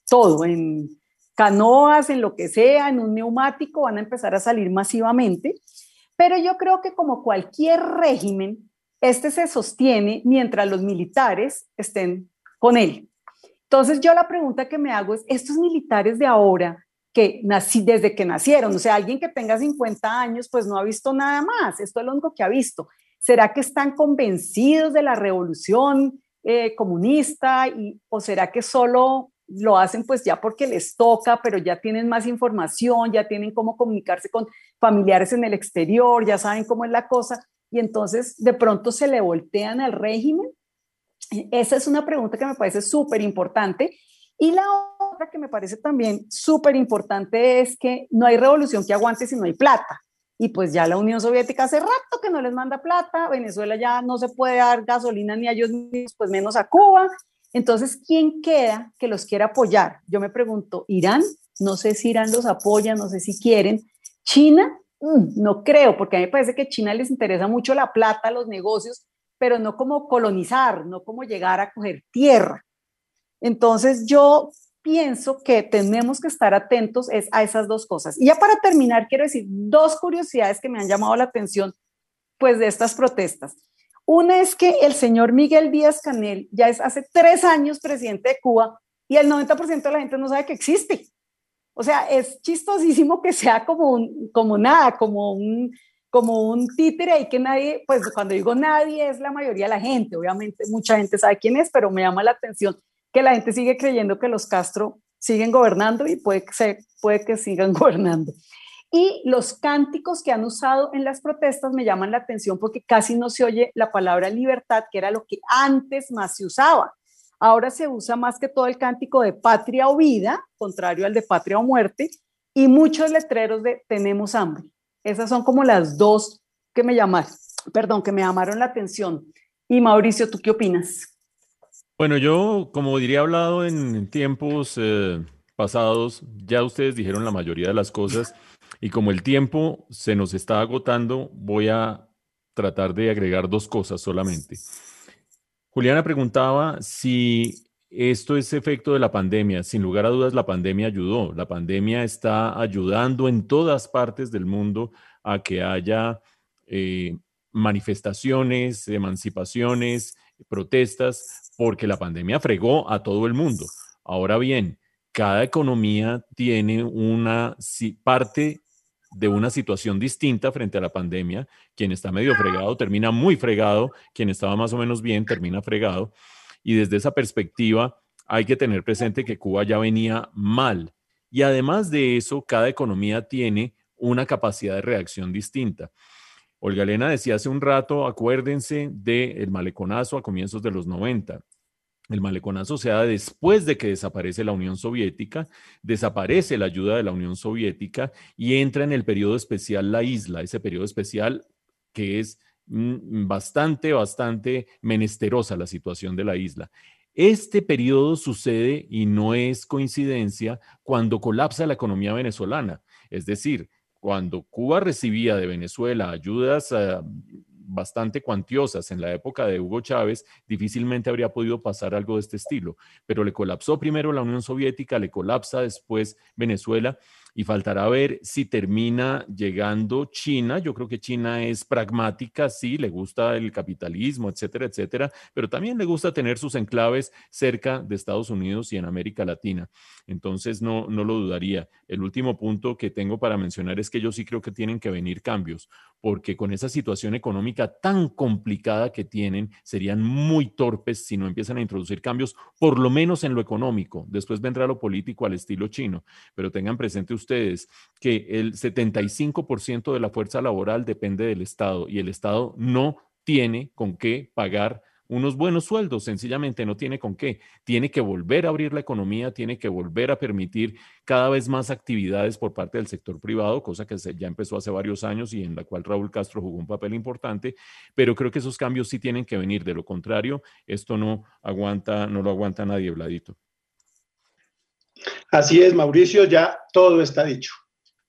todo, en canoas, en lo que sea, en un neumático, van a empezar a salir masivamente. Pero yo creo que como cualquier régimen, este se sostiene mientras los militares estén con él. Entonces yo la pregunta que me hago es, estos militares de ahora, que nací, desde que nacieron, o sea, alguien que tenga 50 años, pues no ha visto nada más, esto es lo único que ha visto. ¿Será que están convencidos de la revolución eh, comunista y, o será que solo lo hacen pues ya porque les toca, pero ya tienen más información, ya tienen cómo comunicarse con familiares en el exterior, ya saben cómo es la cosa, y entonces de pronto se le voltean al régimen. Esa es una pregunta que me parece súper importante. Y la otra que me parece también súper importante es que no hay revolución que aguante si no hay plata. Y pues ya la Unión Soviética hace rato que no les manda plata, Venezuela ya no se puede dar gasolina ni a ellos pues menos a Cuba, Entonces, ¿quién queda que los quiera apoyar? Yo me pregunto, ¿Irán? No sé si Irán los apoya, no sé si quieren. ¿China? Mm, no creo, porque a mí me parece que China les interesa mucho la plata, los negocios, pero no como colonizar, no como llegar a coger tierra. Entonces, yo pienso que tenemos que estar atentos es a esas dos cosas. Y ya para terminar, quiero decir dos curiosidades que me han llamado la atención pues de estas protestas. Una es que el señor Miguel Díaz Canel ya es hace tres años presidente de Cuba y el 90% de la gente no sabe que existe. O sea, es chistosísimo que sea como, un, como nada, como un, como un títere y que nadie, pues cuando digo nadie es la mayoría de la gente, obviamente mucha gente sabe quién es, pero me llama la atención que la gente sigue creyendo que los Castro siguen gobernando y puede que, puede que sigan gobernando. Y los cánticos que han usado en las protestas me llaman la atención porque casi no se oye la palabra libertad, que era lo que antes más se usaba. Ahora se usa más que todo el cántico de patria o vida, contrario al de patria o muerte, y muchos letreros de tenemos hambre. Esas son como las dos que me llamaron, perdón, que me llamaron la atención. Y Mauricio, ¿tú qué opinas? Bueno, yo, como diría hablado en tiempos eh, pasados, ya ustedes dijeron la mayoría de las cosas y como el tiempo se nos está agotando, voy a tratar de agregar dos cosas solamente. Juliana preguntaba si esto es efecto de la pandemia. Sin lugar a dudas, la pandemia ayudó. La pandemia está ayudando en todas partes del mundo a que haya eh, manifestaciones, emancipaciones, protestas, porque la pandemia fregó a todo el mundo. Ahora bien, cada economía tiene una parte de una situación distinta frente a la pandemia. Quien está medio fregado termina muy fregado, quien estaba más o menos bien termina fregado. Y desde esa perspectiva hay que tener presente que Cuba ya venía mal. Y además de eso, cada economía tiene una capacidad de reacción distinta. Olga Elena decía hace un rato, acuérdense del maleconazo a comienzos de los 90. El maleconazo se da después de que desaparece la Unión Soviética, desaparece la ayuda de la Unión Soviética y entra en el periodo especial la isla, ese periodo especial que es mm, bastante, bastante menesterosa la situación de la isla. Este periodo sucede, y no es coincidencia, cuando colapsa la economía venezolana. Es decir, cuando Cuba recibía de Venezuela ayudas ah, bastante cuantiosas en la época de Hugo Chávez, difícilmente habría podido pasar algo de este estilo. Pero le colapsó primero la Unión Soviética, le colapsa después Venezuela y faltará ver si termina llegando China. Yo creo que China es pragmática, sí, le gusta el capitalismo, etcétera, etcétera, pero también le gusta tener sus enclaves cerca de Estados Unidos y en América Latina. Entonces, no, no lo dudaría. El último punto que tengo para mencionar es que yo sí creo que tienen que venir cambios, porque con esa situación económica tan complicada que tienen, serían muy torpes si no empiezan a introducir cambios, por lo menos en lo económico. Después vendrá lo político al estilo chino, pero tengan presente ustedes que el 75% de la fuerza laboral depende del Estado y el Estado no tiene con qué pagar unos buenos sueldos, sencillamente no tiene con qué. Tiene que volver a abrir la economía, tiene que volver a permitir cada vez más actividades por parte del sector privado, cosa que ya empezó hace varios años y en la cual Raúl Castro jugó un papel importante, pero creo que esos cambios sí tienen que venir. De lo contrario, esto no aguanta, no lo aguanta nadie, Vladito. Así es, Mauricio, ya todo está dicho.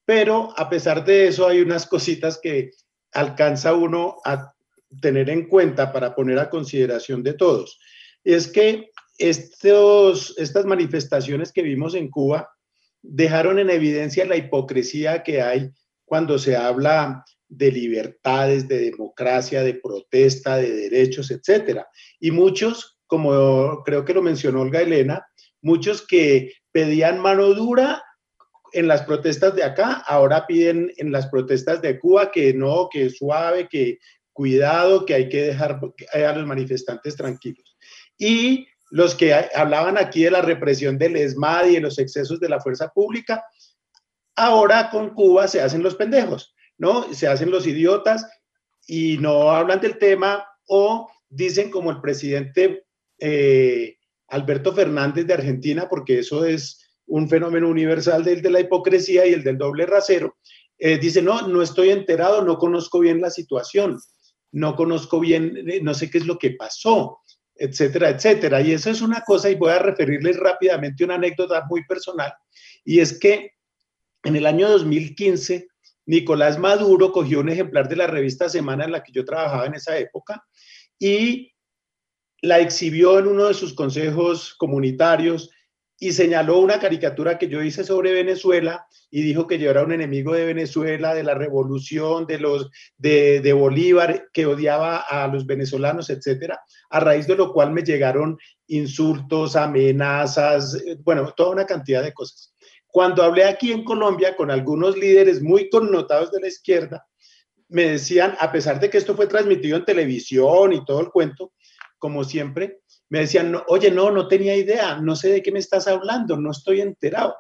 Pero a pesar de eso, hay unas cositas que alcanza uno a tener en cuenta para poner a consideración de todos. Es que estos, estas manifestaciones que vimos en Cuba dejaron en evidencia la hipocresía que hay cuando se habla de libertades, de democracia, de protesta, de derechos, etcétera. Y muchos, como creo que lo mencionó Olga Elena, muchos que pedían mano dura en las protestas de acá, ahora piden en las protestas de Cuba que no, que suave, que cuidado, que hay que dejar a los manifestantes tranquilos. Y los que hablaban aquí de la represión del ESMAD y de los excesos de la fuerza pública, ahora con Cuba se hacen los pendejos, ¿no? Se hacen los idiotas y no hablan del tema o dicen como el presidente eh, Alberto Fernández de Argentina, porque eso es un fenómeno universal del de la hipocresía y el del doble rasero, eh, dice, no, no estoy enterado, no conozco bien la situación, no conozco bien, eh, no sé qué es lo que pasó. etcétera, etcétera. Y eso es una cosa, y voy a referirles rápidamente una anécdota muy personal, y es que en el año 2015, Nicolás Maduro cogió un ejemplar de la revista Semana en la que yo trabajaba en esa época y la exhibió en uno de sus consejos comunitarios y señaló una caricatura que yo hice sobre Venezuela y dijo que yo era un enemigo de Venezuela, de la revolución, de los de, Bolívar, que odiaba a los venezolanos, etcétera, a raíz de lo cual me llegaron insultos, amenazas, eh, bueno, toda una cantidad de cosas. Cuando hablé aquí en Colombia con algunos líderes muy connotados de la izquierda, me decían, a pesar de que esto fue transmitido en televisión y todo el cuento, como siempre, me decían, oye, no, no tenía idea, no sé de qué me estás hablando, no estoy enterado.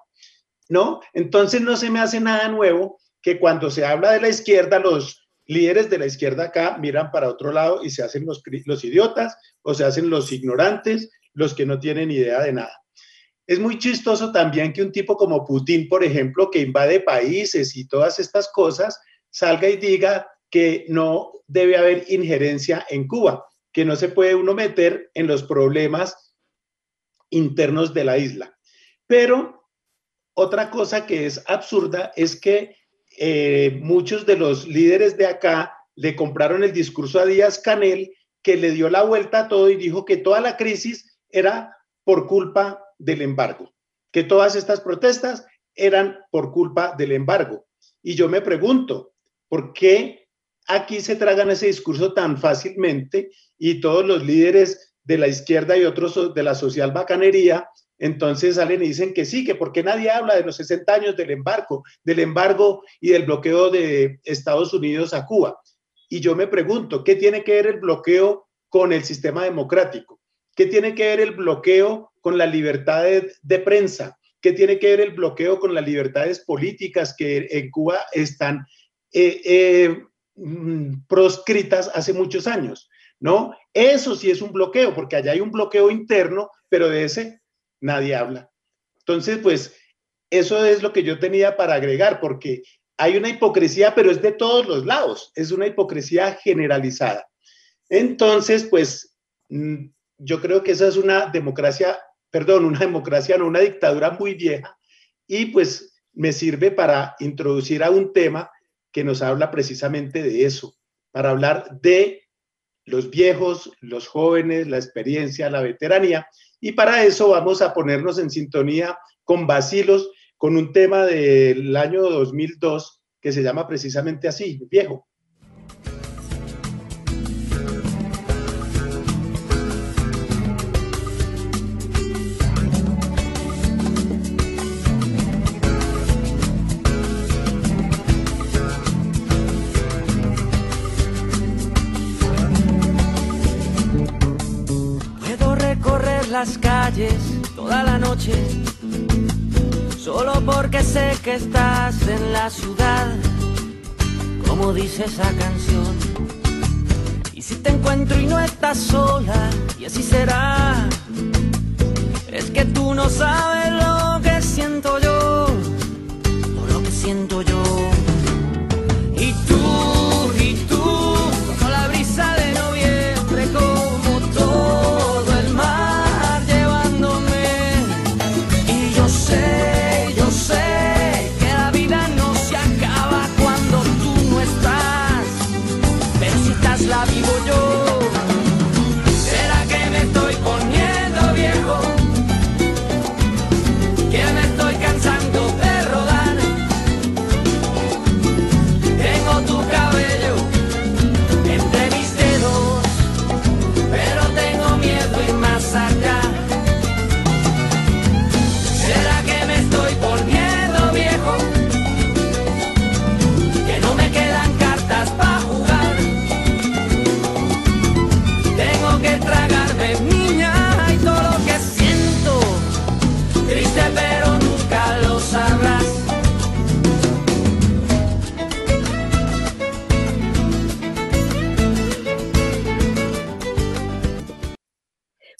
¿No? Entonces no se me hace nada nuevo que cuando se habla de la izquierda, los líderes de la izquierda acá miran para otro lado y se hacen los, los idiotas o se hacen los ignorantes, los que no tienen idea de nada. Es muy chistoso también que un tipo como Putin, por ejemplo, que invade países y todas estas cosas, salga y diga que no debe haber injerencia en Cuba que no se puede uno meter en los problemas internos de la isla. Pero otra cosa que es absurda es que eh, muchos de los líderes de acá le compraron el discurso a Díaz Canel, que le dio la vuelta a todo y dijo que toda la crisis era por culpa del embargo, que todas estas protestas eran por culpa del embargo. Y yo me pregunto, ¿por qué aquí se tragan ese discurso tan fácilmente y todos los líderes de la izquierda y otros de la social bacanería, entonces salen y dicen que sí, que porque nadie habla de los 60 años del embargo, del embargo y del bloqueo de Estados Unidos a Cuba. Y yo me pregunto, ¿qué tiene que ver el bloqueo con el sistema democrático? ¿Qué tiene que ver el bloqueo con la libertad de, prensa? ¿Qué tiene que ver el bloqueo con las libertades políticas que en Cuba están eh, eh, Mm, proscritas hace muchos años, ¿no? Eso sí es un bloqueo, porque allá hay un bloqueo interno, pero de ese nadie habla. Entonces, pues, eso es lo que yo tenía para agregar, porque hay una hipocresía, pero es de todos los lados, es una hipocresía generalizada. Entonces, pues, mm, yo creo que esa es una democracia, perdón, una democracia, no una dictadura muy vieja, y pues me sirve para introducir a un tema que nos habla precisamente de eso, para hablar de los viejos, los jóvenes, la experiencia, la veteranía. Y para eso vamos a ponernos en sintonía con Basilos, con un tema del año 2002 que se llama precisamente así, viejo. Toda la noche, solo porque sé que estás en la ciudad, como dice esa canción. Y si te encuentro y no estás sola, y así será, es que tú no sabes lo que siento yo, o lo que siento yo.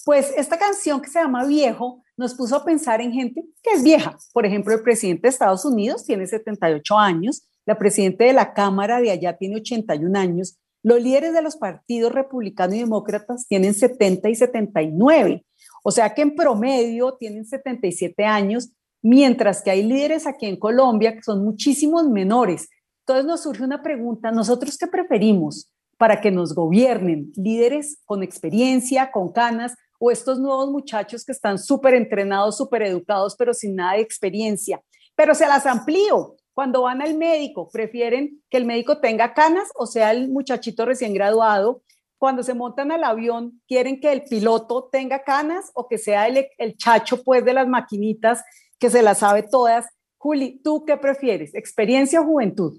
Pues esta canción que se llama Viejo nos puso a pensar en gente que es vieja. Por ejemplo, el presidente de Estados Unidos tiene 78 años, la presidenta de la Cámara de allá tiene 81 años Los líderes de los partidos republicanos y demócratas tienen 70 y 79. O sea que en promedio tienen 77 años, mientras que hay líderes aquí en Colombia que son muchísimos menores. Entonces nos surge una pregunta, ¿nosotros qué preferimos para que nos gobiernen? ¿Líderes con experiencia, con canas, o estos nuevos muchachos que están súper entrenados, súper educados, pero sin nada de experiencia? Pero se las amplío. Cuando van al médico, prefieren que el médico tenga canas o sea el muchachito recién graduado cuando se montan al avión, quieren que el piloto tenga canas o que sea el, el chacho pues de las maquinitas que se las sabe todas. Juli, ¿tú qué prefieres? ¿Experiencia o juventud?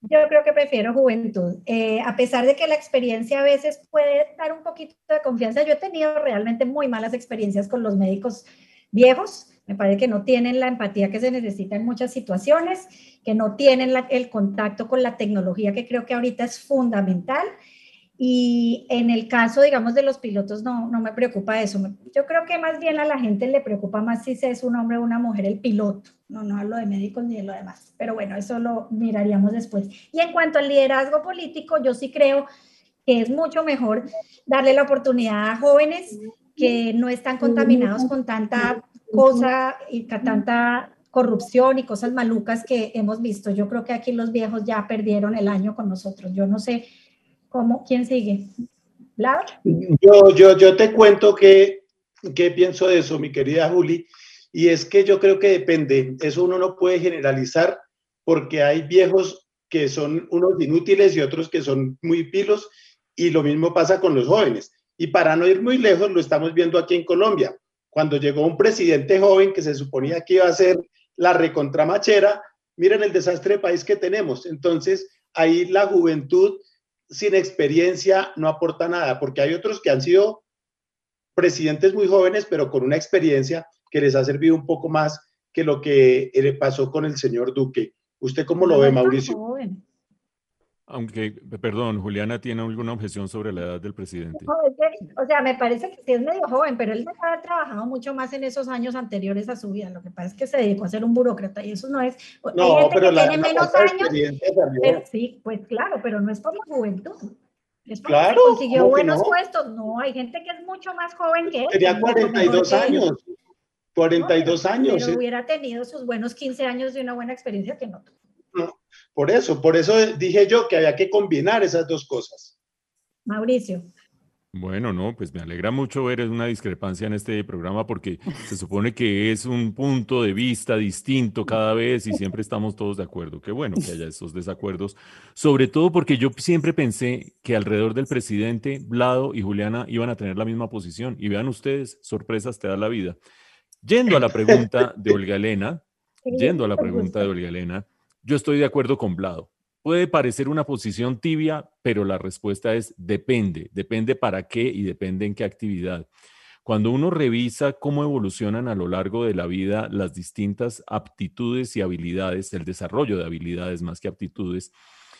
Yo creo que prefiero juventud. Eh, a pesar de que la experiencia a veces puede dar un poquito de confianza, yo he tenido realmente muy malas experiencias con los médicos viejos. Me parece que no tienen la empatía que se necesita en muchas situaciones, que no tienen el contacto con la tecnología que creo que ahorita es fundamental y en el caso, digamos, de los pilotos, no, no me preocupa eso. Yo creo que más bien a la gente le preocupa más si es un hombre o una mujer el piloto. No, no hablo de médicos ni de lo demás. Pero bueno, eso lo miraríamos después. Y en cuanto al liderazgo político, yo sí creo que es mucho mejor darle la oportunidad a jóvenes que no están contaminados con tanta cosa y con tanta corrupción y cosas malucas que hemos visto. Yo creo que aquí los viejos ya perdieron el año con nosotros. Yo no sé ¿Cómo? ¿Quién sigue? ¿Vlad? Yo, yo, yo te cuento que, qué pienso de eso, mi querida Juli, y es que yo creo que depende, eso uno no puede generalizar porque hay viejos que son unos inútiles y otros que son muy pilos, y lo mismo pasa con los jóvenes. Y para no ir muy lejos, lo estamos viendo aquí en Colombia. Cuando llegó un presidente joven que se suponía que iba a ser la recontramachera, miren el desastre de país que tenemos. Entonces, ahí la juventud sin experiencia no aporta nada, porque hay otros que han sido presidentes muy jóvenes, pero con una experiencia que les ha servido un poco más que lo que le pasó con el señor Duque. ¿Usted cómo lo ve, Mauricio? Aunque, perdón, Juliana tiene alguna objeción sobre la edad del presidente. o sea, me parece que sí es medio joven, pero él ha trabajado mucho más en esos años anteriores a su vida. Lo que pasa es que se dedicó a ser un burócrata y eso no es. No, hay gente pero que la, tiene menos años. Pero, sí, pues claro, pero no es por la juventud. Es porque claro, consiguió buenos puestos. No, hay gente que es mucho más joven que él. Tenía 42 años. 42 años. Pero hubiera tenido sus buenos 15 años de una buena experiencia que no por eso, por eso dije yo que había que combinar esas dos cosas. Mauricio. Bueno, no, pues me alegra mucho ver una discrepancia en este programa porque se supone que es un punto de vista distinto cada vez y siempre estamos todos de acuerdo. Qué bueno que haya esos desacuerdos, sobre todo porque yo siempre pensé que alrededor del presidente, Vlado y Juliana iban a tener la misma posición y vean ustedes, sorpresas te da la vida. Yendo a la pregunta de Olga Elena, yendo a la pregunta de Olga Elena, yo estoy de acuerdo con Blado. Puede parecer una posición tibia, pero la respuesta es depende, depende para qué y depende en qué actividad. Cuando uno revisa cómo evolucionan a lo largo de la vida las distintas aptitudes y habilidades, el desarrollo de habilidades más que aptitudes,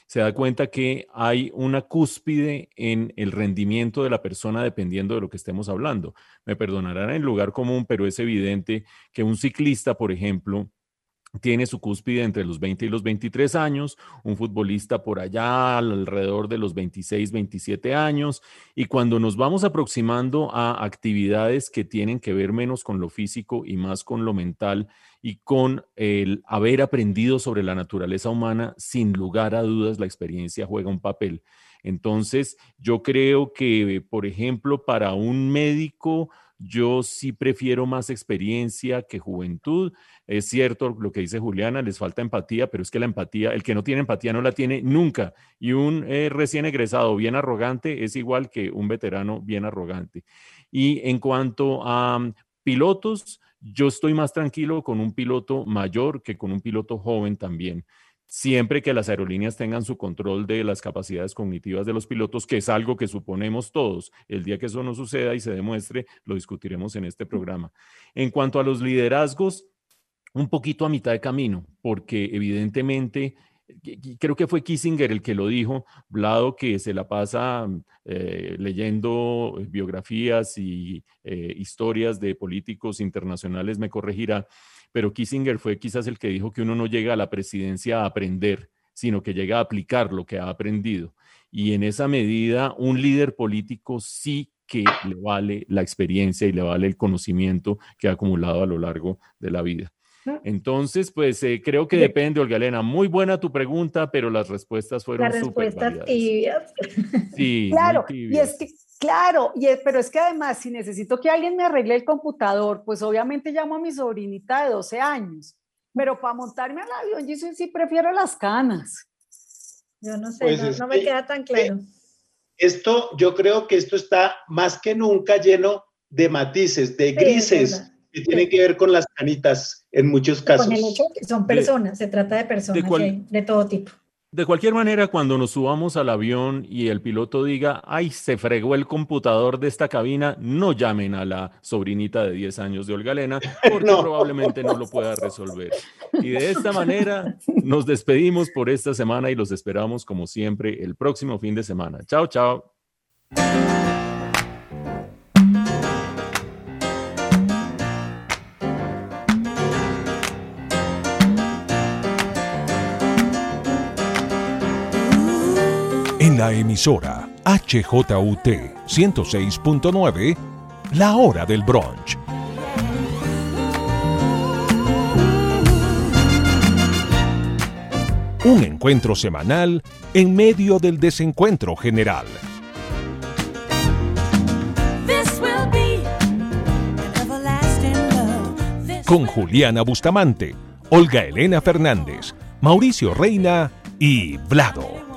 se da cuenta que hay una cúspide en el rendimiento de la persona dependiendo de lo que estemos hablando. Me perdonarán el lugar común, pero es evidente que un ciclista, por ejemplo, tiene su cúspide entre los 20 y los 23 años, un futbolista por allá alrededor de los 26, 27 años, y cuando nos vamos aproximando a actividades que tienen que ver menos con lo físico y más con lo mental y con el haber aprendido sobre la naturaleza humana, sin lugar a dudas la experiencia juega un papel. Entonces, yo creo que, por ejemplo, para un médico, yo sí prefiero más experiencia que juventud. Es cierto lo que dice Juliana, les falta empatía, pero es que la empatía, el que no tiene empatía no la tiene nunca. Y un eh, recién egresado bien arrogante es igual que un veterano bien arrogante. Y en cuanto a mm, pilotos, yo estoy más tranquilo con un piloto mayor que con un piloto joven también siempre que las aerolíneas tengan su control de las capacidades cognitivas de los pilotos, que es algo que suponemos todos. El día que eso no suceda y se demuestre, lo discutiremos en este programa. En cuanto a los liderazgos, un poquito a mitad de camino, porque evidentemente creo que fue Kissinger el que lo dijo, Blado que se la pasa eh, leyendo biografías y eh, historias de políticos internacionales, me corregirá, pero Kissinger fue quizás el que dijo que uno no llega a la presidencia a aprender, sino que llega a aplicar lo que ha aprendido. Y en esa medida, un líder político sí que le vale la experiencia y le vale el conocimiento que ha acumulado a lo largo de la vida. Entonces, pues eh, creo que depende, Olga Elena. Muy buena tu pregunta, pero las respuestas fueron Las respuestas tibias. Sí, claro, y es que, claro, y pero es que además, si necesito que alguien me arregle el computador, pues obviamente llamo a mi sobrinita de 12 años. Pero para montarme al avión, yo sí, sí prefiero las canas. Yo no sé, pues no, me queda tan claro. Esto, yo creo que esto está más que nunca lleno de matices, de grises que tienen que ver con las canitas en muchos casos. Con el hecho que son personas, se trata de personas de todo tipo. De cualquier manera, cuando nos subamos al avión y el piloto diga, ay, se fregó el computador de esta cabina, no llamen a la sobrinita de 10 años de Olga Lena, porque probablemente no lo pueda resolver. Y de esta manera nos despedimos por esta semana y los esperamos como siempre el próximo fin de semana. Chao, chao. La emisora HJUT 106.9, la hora del brunch. Un encuentro semanal en medio del desencuentro general. Con Juliana Bustamante, Olga Elena Fernández, Mauricio Reina y Vlado.